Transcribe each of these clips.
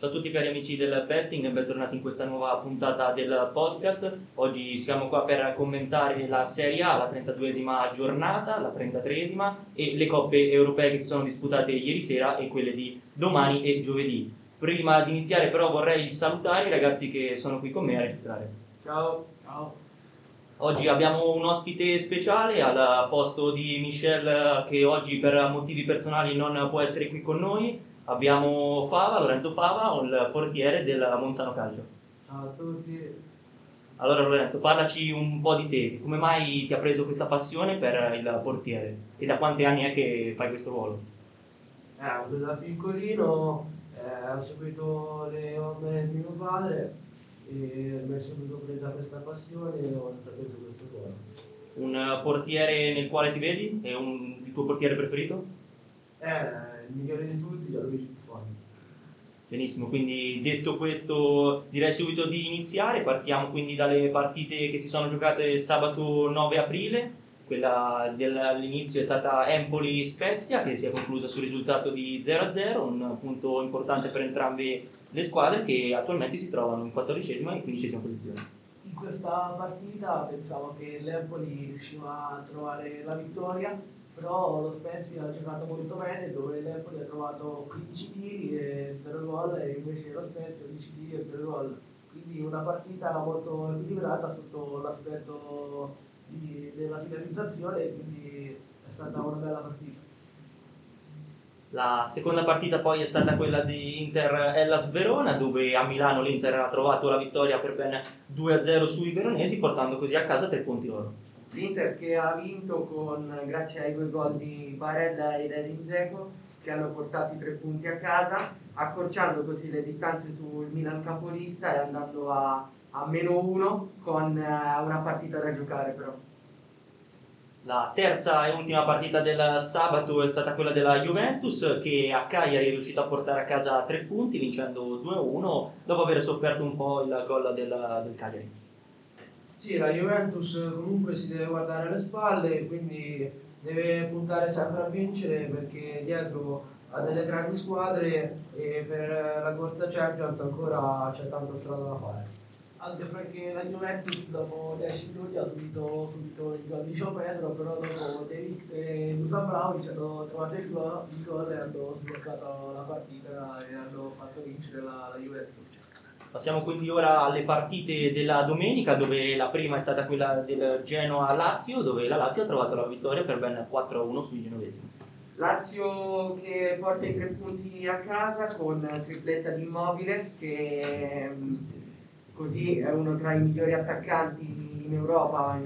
Ciao a tutti cari amici del betting e bentornati in questa nuova puntata del podcast. Oggi siamo qua per commentare la Serie A, la 32esima giornata, la 33esima e le coppe europee che si sono disputate ieri sera e quelle di domani e giovedì. Prima di iniziare però vorrei salutare i ragazzi che sono qui con me a registrare. Ciao. Ciao. Oggi abbiamo un ospite speciale al posto di Michel che oggi per motivi personali non può essere qui con noi. Abbiamo Fava, Lorenzo Fava, il portiere del Monzano Calcio. Ciao a tutti. Allora Lorenzo, parlaci un po' di te, come mai ti ha preso questa passione per il portiere e da quanti anni è che fai questo ruolo? Eh, da piccolino eh, ho seguito le orme di mio padre e mi è subito presa questa passione e ho intrapreso questo ruolo. Un portiere nel quale ti vedi? È un, il tuo portiere preferito? Eh, il migliore di tutti, Gianluigi Buffon. Benissimo, quindi detto questo direi subito di iniziare, partiamo quindi dalle partite che si sono giocate sabato 9 aprile, quella dell'inizio è stata Empoli-Spezia che si è conclusa sul risultato di 0-0, un punto importante per entrambe le squadre che attualmente si trovano in 14 e 15 posizione. In questa partita pensavo che l'Empoli riusciva a trovare la vittoria, però lo Spezia ha giocato molto bene dove l'Empoli ha trovato 15 tiri e 0 gol e invece lo Spezia 10 tiri e 0 gol. Quindi una partita molto equilibrata sotto l'aspetto di, della finalizzazione quindi è stata una bella partita. La seconda partita poi è stata quella di Inter-Hellas Verona, dove a Milano l'Inter ha trovato la vittoria per ben 2-0 sui veronesi, portando così a casa tre punti loro. L'Inter che ha vinto con, grazie ai due gol di Barella e Edin che hanno portato i tre punti a casa, accorciando così le distanze sul Milan capolista e andando a, a meno uno con uh, una partita da giocare però. La terza e ultima partita del sabato è stata quella della Juventus che a Cagliari è riuscita a portare a casa tre punti vincendo 2-1 dopo aver sofferto un po' il gol del, del Cagliari. Sì, la Juventus comunque si deve guardare alle spalle, quindi deve puntare sempre a vincere perché dietro ha delle grandi squadre e per la corsa Champions ancora c'è tanta strada da fare. Anche perché la Juventus dopo 10 minuti ha subito, subito il gol di Gio Pedro, però dopo Delict e Lusa Brauci hanno trovato il gol, il gol e hanno sbloccato la partita e hanno fatto vincere la, la Juventus. Passiamo quindi ora alle partite della domenica, dove la prima è stata quella del Genoa-Lazio, dove la Lazio ha trovato la vittoria per ben 4-1 sui genovesi. Lazio che porta i tre punti a casa con tripletta di Immobile, che così è uno tra i migliori attaccanti in Europa.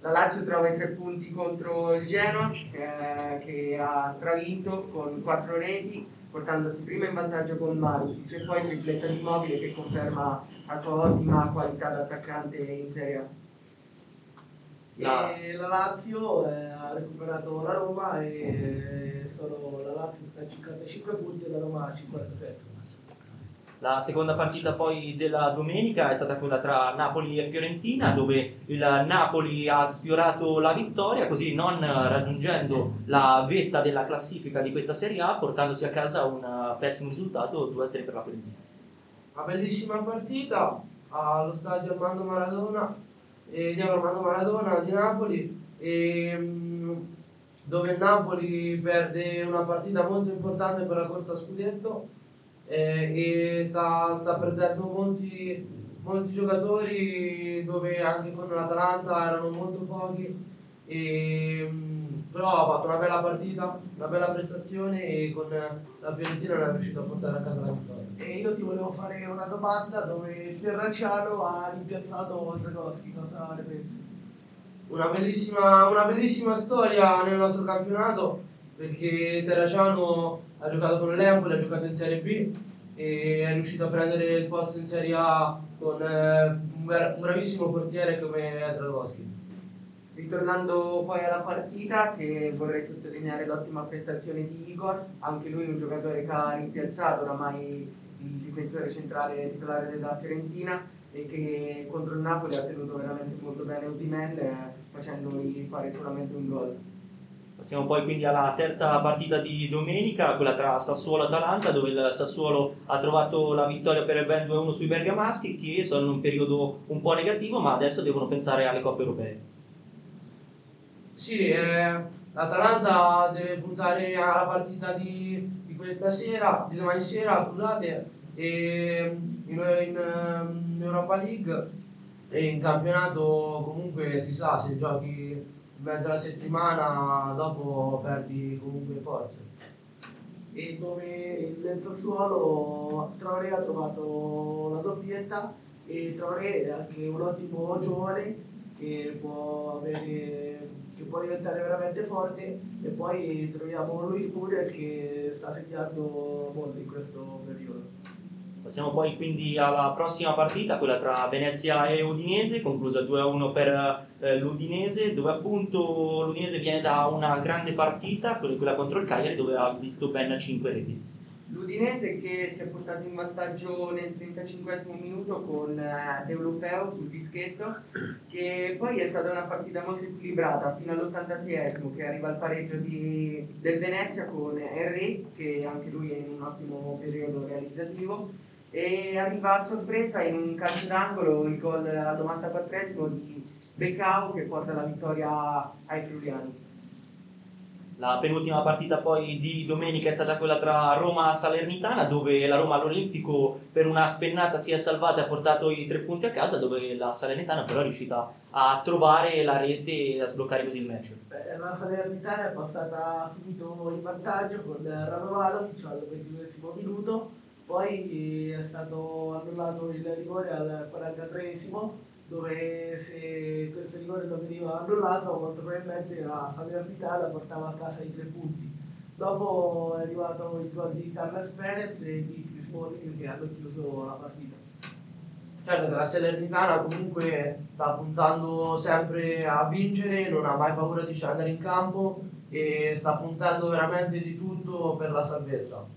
La Lazio trova i tre punti contro il Genoa, che, che ha stravinto con quattro reti portandosi prima in vantaggio con Marusic e poi tripletta di Immobile che conferma la sua ottima qualità da attaccante in Serie A. La, la Lazio eh, ha recuperato la Roma e solo la Lazio sta a 55 punti e la Roma a 57. La seconda partita poi della domenica è stata quella tra Napoli e Fiorentina, dove il Napoli ha sfiorato la vittoria, così non raggiungendo la vetta della classifica di questa Serie A, portandosi a casa un pessimo risultato 2-3 per la Fiorentina. Una bellissima partita allo stadio Armando Maradona, eh, di Armando Maradona di Napoli. E, um, dove il Napoli perde una partita molto importante per la corsa a scudetto eh, e sta, sta perdendo molti, molti giocatori dove anche con l'Atalanta erano molto pochi. E, però ha fatto una bella partita, una bella prestazione e con la Fiorentina non è riuscito a portare a casa la vittoria. E io ti volevo fare una domanda dove Terraciano ha rimpiazzato Dragoschi, cosa ne pensi? Una bellissima, una bellissima storia nel nostro campionato perché Terraciano ha giocato con l'Empoli, ha giocato in Serie B e è riuscito a prendere il posto in Serie A con eh, un, bravissimo portiere come Dragoschi. Ritornando poi alla partita, che vorrei sottolineare l'ottima prestazione di Igor, anche lui un giocatore che ha rimpiazzato oramai il difensore centrale titolare della Fiorentina e che contro il Napoli ha tenuto veramente molto bene Osimen eh, facendogli fare solamente un gol. Passiamo poi quindi alla terza partita di domenica, quella tra Sassuolo e Atalanta, dove il Sassuolo ha trovato la vittoria per il ben 2-1 sui bergamaschi, che sono in un periodo un po' negativo, ma adesso devono pensare alle coppe europee. Sì, eh, l'Atalanta deve puntare alla partita di, di, questa sera, di domani sera, scusate, in, in, in Europa League e in campionato comunque si sa se giochi alla settimana dopo perdi comunque forze. E dove nel Sassuolo Traoré ha trovato la doppietta e Traoré è anche un ottimo giovane che può avere che può diventare veramente forte e poi troviamo Luis Muriel che sta segnando molto in questo periodo. Passiamo poi quindi alla prossima partita, quella tra Venezia e Udinese, conclusa 2-1 per eh, l'Udinese, dove appunto l'Udinese viene da una grande partita, quella contro il Cagliari, dove ha visto ben 5 reti. L'Udinese che si è portato in vantaggio nel 35 minuto con eh, Deulofeo sul dischetto, che poi è stata una partita molto equilibrata fino all'86 che arriva al pareggio di, del Venezia con Henry, che anche lui è in un ottimo periodo realizzativo, e arriva a sorpresa in un calcio d'angolo il gol al 94 di Beccao che porta la vittoria ai friuliani. La penultima partita poi di domenica è stata quella tra Roma e Salernitana, dove la Roma all'Olimpico per una spennata si è salvata e ha portato i tre punti a casa, dove la Salernitana però è riuscita a trovare la rete e a sbloccare così il match. Beh, la Salernitana è passata subito in vantaggio con Radovanovic al 22 minuto, poi è stato annullato il rigore al 43 dove se questo rigore non veniva annullato molto probabilmente la Salernitana portava a casa i tre punti. Dopo è arrivato il gol di Carles Perez e di Chris Smalling che hanno chiuso la partita. Certo la Salernitana comunque sta puntando sempre a vincere, non ha mai paura di scendere in campo e sta puntando veramente di tutto per la salvezza.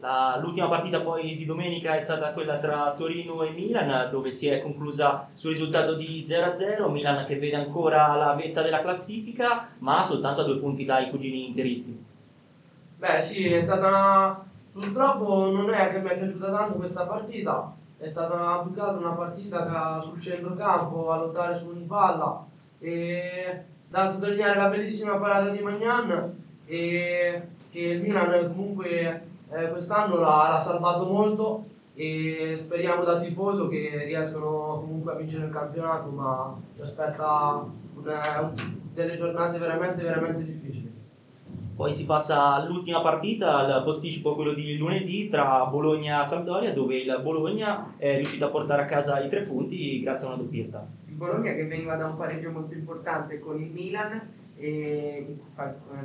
La, l'ultima partita poi di domenica è stata quella tra Torino e Milan, dove si è conclusa sul risultato di 0-0. Milan che vede ancora la vetta della classifica, ma soltanto a due punti dai cugini interisti. Beh, sì, è stata. Purtroppo non è che mi è piaciuta tanto questa partita. È stata più una partita sul centrocampo a lottare su ogni palla. E da sottolineare la bellissima parata di Magnan e che il Milan comunque eh, quest'anno l'ha, l'ha, salvato molto e speriamo da tifoso che riescano comunque a vincere il campionato, ma ci aspetta una, delle giornate veramente, veramente difficili. Poi si passa all'ultima partita, al posticipo quello di lunedì tra Bologna e Sampdoria, dove il Bologna è riuscito a portare a casa i tre punti grazie a una doppietta. Il Bologna che veniva da un pareggio molto importante con il Milan, e,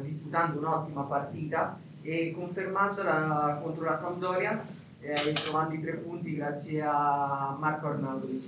disputando un'ottima partita, e confermandola contro la Sampdoria eh, trovando i tre punti grazie a Marco Arnautovic.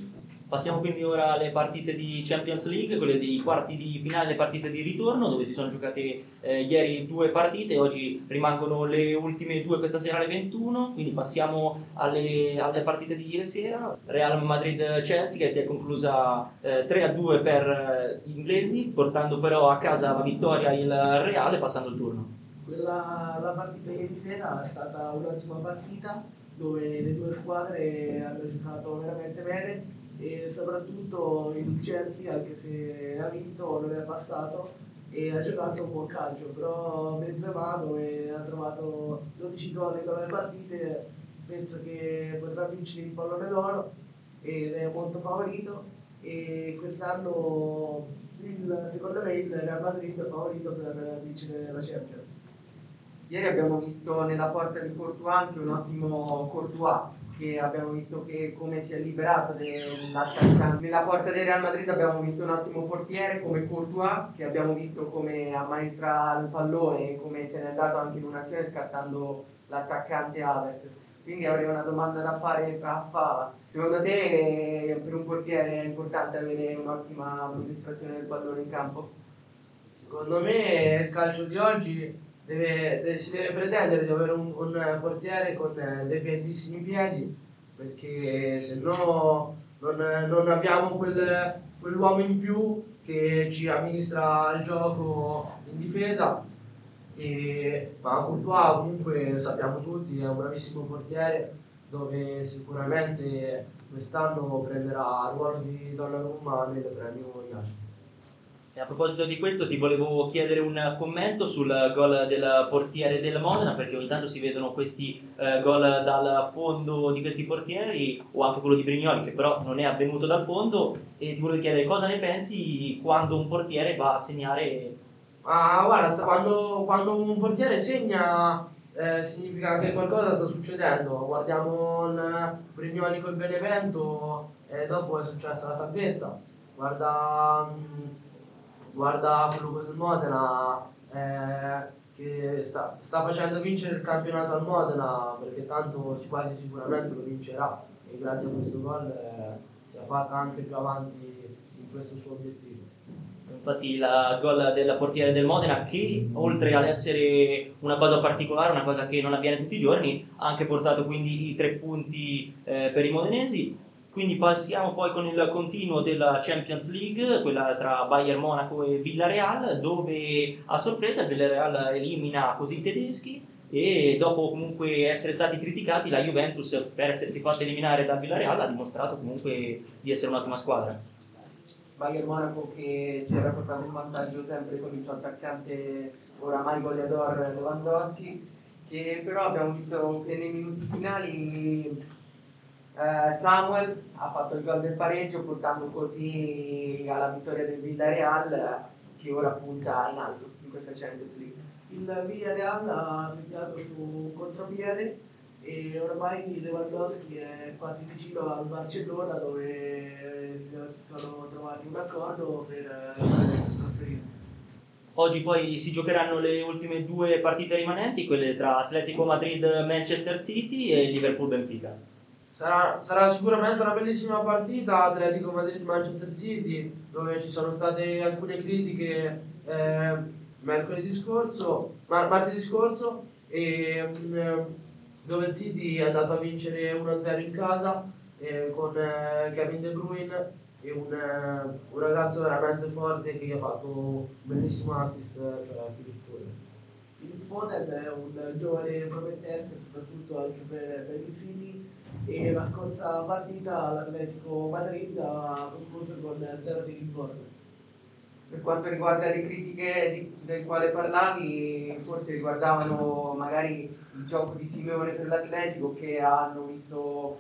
Passiamo quindi ora alle partite di Champions League, quelle dei quarti di finale, le partite di ritorno, dove si sono giocate eh, ieri due partite, oggi rimangono le ultime due questa sera alle 21, quindi passiamo alle, alle partite di ieri sera. Real Madrid-Chelsea che si è conclusa eh, 3-2 per eh, gli inglesi, portando però a casa la vittoria il Reale, passando il turno. Quella, la partita ieri sera è stata un'ottima partita dove le due squadre hanno giocato veramente bene e soprattutto il Chelsea, anche se ha vinto, non è passato e ha giocato un buon calcio, però Benzema dove ha trovato 12 gol in 9 partite penso che potrà vincere il pallone d'oro ed è molto favorito e quest'anno il, secondo me il Real Madrid è favorito per vincere la Champions. Ieri abbiamo visto nella porta di Courtois anche un ottimo Courtois che abbiamo visto che come si è liberato dell'attaccante. Nella porta del Real Madrid abbiamo visto un ottimo portiere come Courtois che abbibiamo visto come ammaestra il pallone e come se n'è andato anche in un'azione scattando l'attaccante Havertz. Quindi avrei una domanda da fare a Fava. Secondo te per un portiere è importante avere un'ottima amministrazione del pallone in campo? Secondo me il calcio di oggi deve, deve, si deve pretendere di avere un, un portiere con eh, dei bellissimi piedi perché se no non, non abbiamo quel, quell'uomo in più che ci amministra il gioco in difesa e, ma Courtois comunque sappiamo tutti è un bravissimo portiere dove sicuramente quest'anno prenderà il ruolo di Donnarumma nel premio Iaci. E a proposito di questo ti volevo chiedere un commento sul gol del portiere del Modena perché ogni tanto si vedono questi eh, gol dal fondo di questi portieri o anche quello di Brignoli che però non è avvenuto dal fondo e ti volevo chiedere cosa ne pensi quando un portiere va a segnare Ah, guarda, quando, quando un portiere segna eh, significa che qualcosa sta succedendo. Guardiamo il Brignoli col Benevento e dopo è successa la salvezza. Guarda, guarda quello con il Modena eh, che sta, sta, facendo vincere il campionato al Modena perché tanto quasi sicuramente lo vincerà e grazie a questo gol eh, si è fatta anche più avanti in questo suo obiettivo infatti il gol del portiere del Modena che oltre ad essere una cosa particolare, una cosa che non avviene tutti i giorni, ha anche portato quindi i tre punti eh, per i modenesi. Quindi passiamo poi con il continuo della Champions League, quella tra Bayern Monaco e Villarreal, dove a sorpresa il Villarreal elimina così i tedeschi e dopo comunque essere stati criticati la Juventus per essersi fatta eliminare dal Villarreal ha dimostrato comunque di essere un'ottima squadra. Bayern Monaco che si era portato in vantaggio sempre con il suo attaccante oramai goleador Lewandowski che però abbiamo visto che nei minuti finali eh, Samuel ha fatto il gol del pareggio portando così alla vittoria del Villarreal che ora punta in alto in questa Champions League. Il Villarreal ha segnato su contropiede e ormai Lewandowski è quasi vicino al Barcellona dove si sono trovati un accordo per trasferirlo. Oggi poi si giocheranno le ultime due partite rimanenti, quelle tra Atletico Madrid-Manchester City e Liverpool-Benfica. Sarà, sarà, sicuramente una bellissima partita Atletico Madrid-Manchester City dove ci sono state alcune critiche eh, mercoledì scorso, martedì scorso e eh, dove il City è andato a vincere 1-0 in casa eh, con eh, Kevin De Bruyne e un, eh, un, ragazzo veramente forte che gli ha fatto un bellissimo assist, cioè Philip Foden. Philip Foden è un giovane promettente soprattutto anche per, per il City e la scorsa partita l'Atletico Madrid ha concluso con 0 di rigore. Per quanto riguarda le critiche di, del quale parlavi, forse riguardavano magari il gioco di Simeone per l'Atletico che hanno visto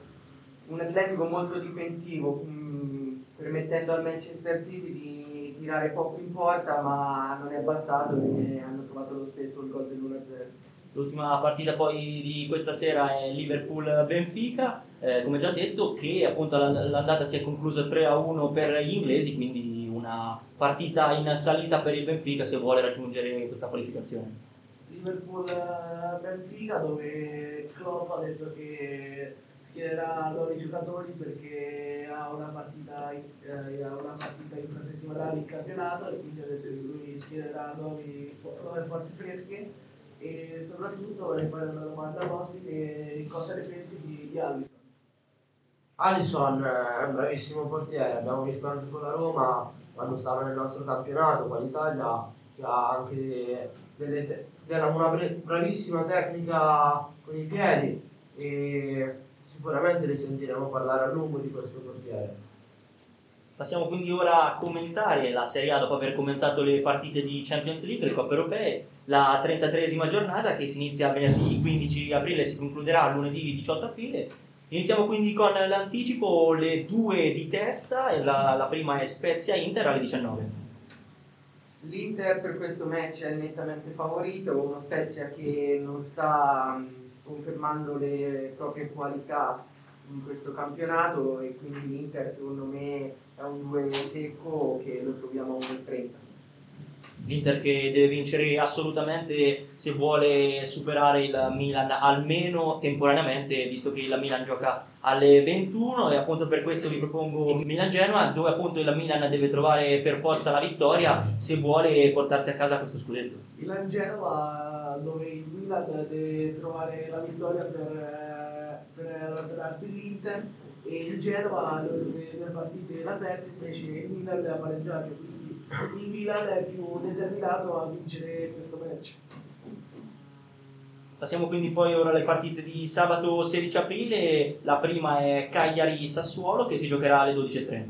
un Atletico molto difensivo, mh, mm, permettendo al Manchester City di tirare poco in porta, ma non è bastato e hanno trovato lo stesso il gol dell'1-0. L'ultima partita poi di questa sera è Liverpool-Benfica, eh, come già detto, che appunto l'andata si è conclusa 3-1 per gli inglesi, quindi una partita in salita per il Benfica se vuole raggiungere questa qualificazione. Liverpool-Benfica dove Klopp ha detto che schiererà nuovi giocatori perché ha una partita, eh, ha una partita infrasettimanale in campionato e quindi ha detto che lui schiererà nuove forze fresche e soprattutto vorrei fare una domanda all'ospite cosa ne pensi di, di Allison? Allison è un bravissimo portiere, abbiamo visto anche con la Roma quando stava nel nostro campionato, qua in Italia, che ha anche delle, delle, una bravissima tecnica con i piedi e sicuramente ne sentiremo parlare a lungo di questo portiere. Passiamo quindi ora a commentare la Serie A dopo aver commentato le partite di Champions League, le Coppe Europee, la 33esima giornata che si inizia venerdì 15 aprile e si concluderà lunedì 18 aprile. Iniziamo quindi con l'anticipo, le due di testa, la, la prima è Spezia-Inter alle 19. L'Inter per questo match è nettamente favorito, uno Spezia che non sta mh, confermando le proprie qualità in questo campionato e quindi l'Inter secondo me è un 2 secco che lo troviamo a 1,30. L'Inter che deve vincere assolutamente se vuole superare il Milan almeno temporaneamente, visto che il Milan gioca alle 21 e appunto per questo vi propongo Milan-Genoa, dove appunto il Milan deve trovare per forza la vittoria se vuole portarsi a casa questo scudetto. Milan Genova dove il Milan deve trovare la vittoria per, per allontanarsi l'Inter e il Genova dove le partite aperte invece il Milan le ha pareggiate quindi il Milan è più determinato a vincere questo match. Passiamo quindi poi ora alle partite di sabato 16 aprile, la prima è Cagliari-Sassuolo che si giocherà alle 12.30.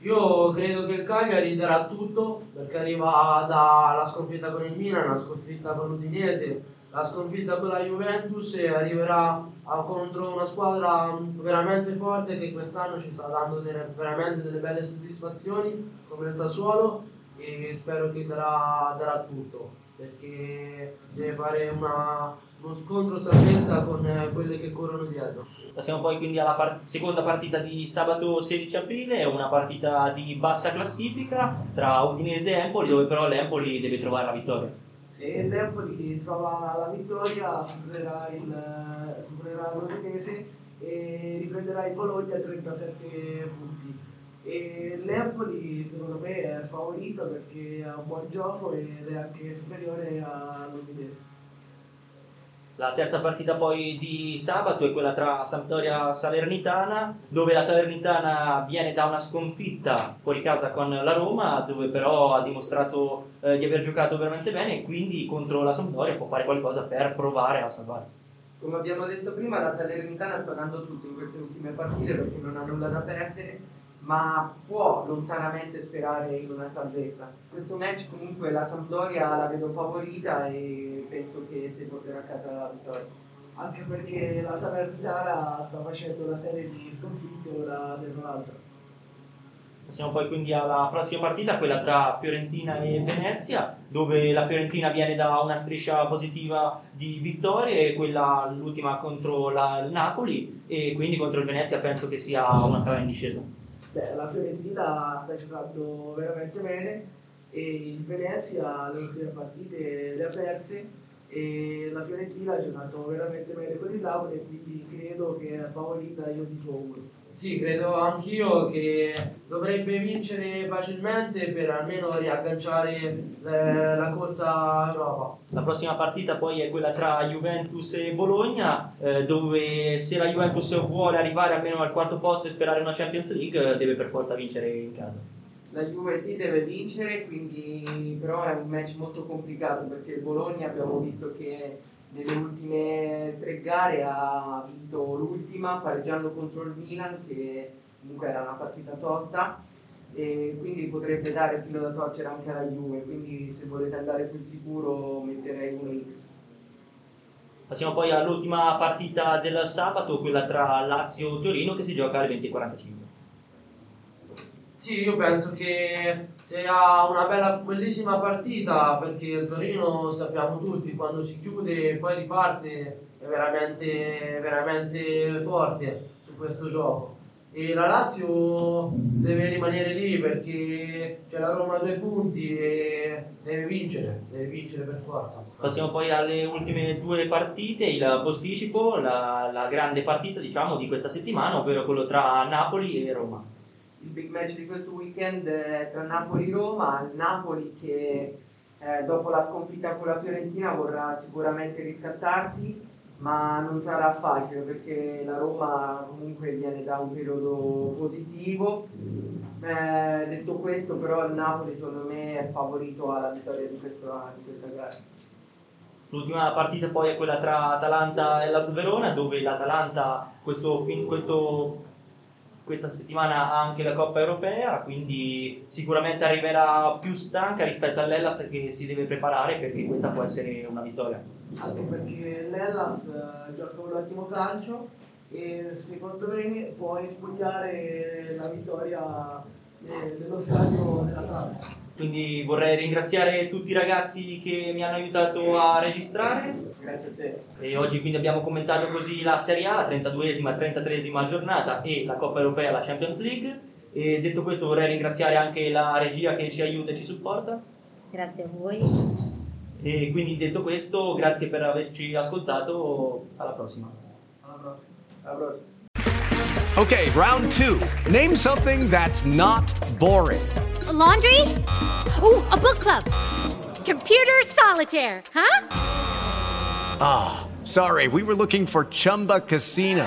Io credo che il Cagliari darà tutto perché arriva dalla sconfitta con il Milan, la sconfitta con l'Udinese, la sconfitta con la Juventus e arriverà contro una squadra veramente forte che quest'anno ci sta dando delle- veramente delle belle soddisfazioni come il Sassuolo e spero che darà, darà tutto perché deve fare una- uno scontro salvezza con eh, quelle che corrono dietro. Passiamo poi quindi alla par- seconda partita di sabato 16 aprile, una partita di bassa classifica tra Udinese e Empoli, dove però l'Empoli deve trovare la vittoria. Se l'Empoli trova la vittoria supererà il supererà l'Udinese e riprenderà il Bologna a 37 punti. E l'Empoli secondo me è favorito perché ha un buon gioco ed è anche superiore all'Udinese. La terza partita poi di sabato è quella tra Sampdoria e Salernitana, dove la Salernitana viene da una sconfitta fuori casa con la Roma, dove però ha dimostrato eh, di aver giocato veramente bene e quindi contro la Sampdoria può fare qualcosa per provare a salvarsi. Come abbiamo detto prima, la Salernitana sta dando tutto in queste ultime partite perché non ha nulla da perdere, ma può lontanamente sperare in una salvezza. Questo match comunque la Sampdoria la vedo favorita e penso che si porterà a casa la vittoria. Anche perché la Salernitana sta facendo una serie di sconfitte una dietro l'altra. Passiamo poi quindi alla prossima partita, quella tra Fiorentina e Venezia, dove la Fiorentina viene da una striscia positiva di vittorie, quella l'ultima contro la- il Napoli e quindi contro il Venezia penso che sia una strada in discesa. Beh, la Fiorentina sta giocando veramente bene e il Venezia le ultime partite le ha perse e la Fiorentina ha giocato veramente bene con il Napoli e quindi credo che è favorita io dico uno. Sì, credo anch'io che dovrebbe vincere facilmente per almeno riagganciare eh, la corsa a Europa. La prossima partita poi è quella tra Juventus e Bologna, eh, dove se la Juventus vuole arrivare almeno al quarto posto e sperare una Champions League, eh, deve per forza vincere in casa. La Juve sì deve vincere, quindi però è un match molto complicato perché il Bologna abbiamo visto che nelle ultime tre gare ha vinto l'ultima pareggiando contro il Milan che comunque era una partita tosta e quindi potrebbe dare il filo da torcere anche alla Juve, quindi se volete andare sul sicuro metterei 1x. Passiamo poi all'ultima partita del sabato, quella tra Lazio e Torino, che si gioca alle 20.45. Sì, io penso che sia una bella, bellissima partita perché il Torino sappiamo tutti quando si chiude e poi riparte è veramente, veramente forte su questo gioco. E la Lazio deve rimanere lì perché c'è la Roma a due punti e deve vincere, deve vincere per forza. Passiamo poi alle ultime due partite, il posticipo, la, la grande partita diciamo di questa settimana, ovvero quello tra Napoli e Roma. Il big match di questo weekend è tra Napoli e Roma, il Napoli che eh, dopo la sconfitta con la Fiorentina vorrà sicuramente riscattarsi, ma non sarà facile perché la Roma comunque viene da un periodo positivo. Eh, detto questo, però il Napoli secondo me è favorito alla vittoria di questa, di questa gara. L'ultima partita poi è quella tra Atalanta e la Sverona, dove l'Atalanta questo, questo questa settimana ha anche la Coppa Europea, quindi sicuramente arriverà più stanca rispetto all'Ellas che si deve preparare perché questa può essere una vittoria. Anche perché l'Ellas eh, gioca un ottimo calcio e secondo me può rispugnare la vittoria eh, dello stadio dell'Atalanta. Quindi vorrei ringraziare tutti i ragazzi che mi hanno aiutato a registrare. Grazie a te. E oggi quindi abbiamo commentato così la Serie A, la 32esima, 33esima giornata e la Coppa Europea, la Champions League. E detto questo vorrei ringraziare anche la regia che ci aiuta e ci supporta. Grazie a voi. E quindi detto questo, grazie per averci ascoltato, alla prossima. Alla prossima. Alla prossima. Okay, round two. Name something that's not boring. A laundry? Ooh, a book club. Computer solitaire, huh? Ah, sorry, we were looking for Chumba Casino.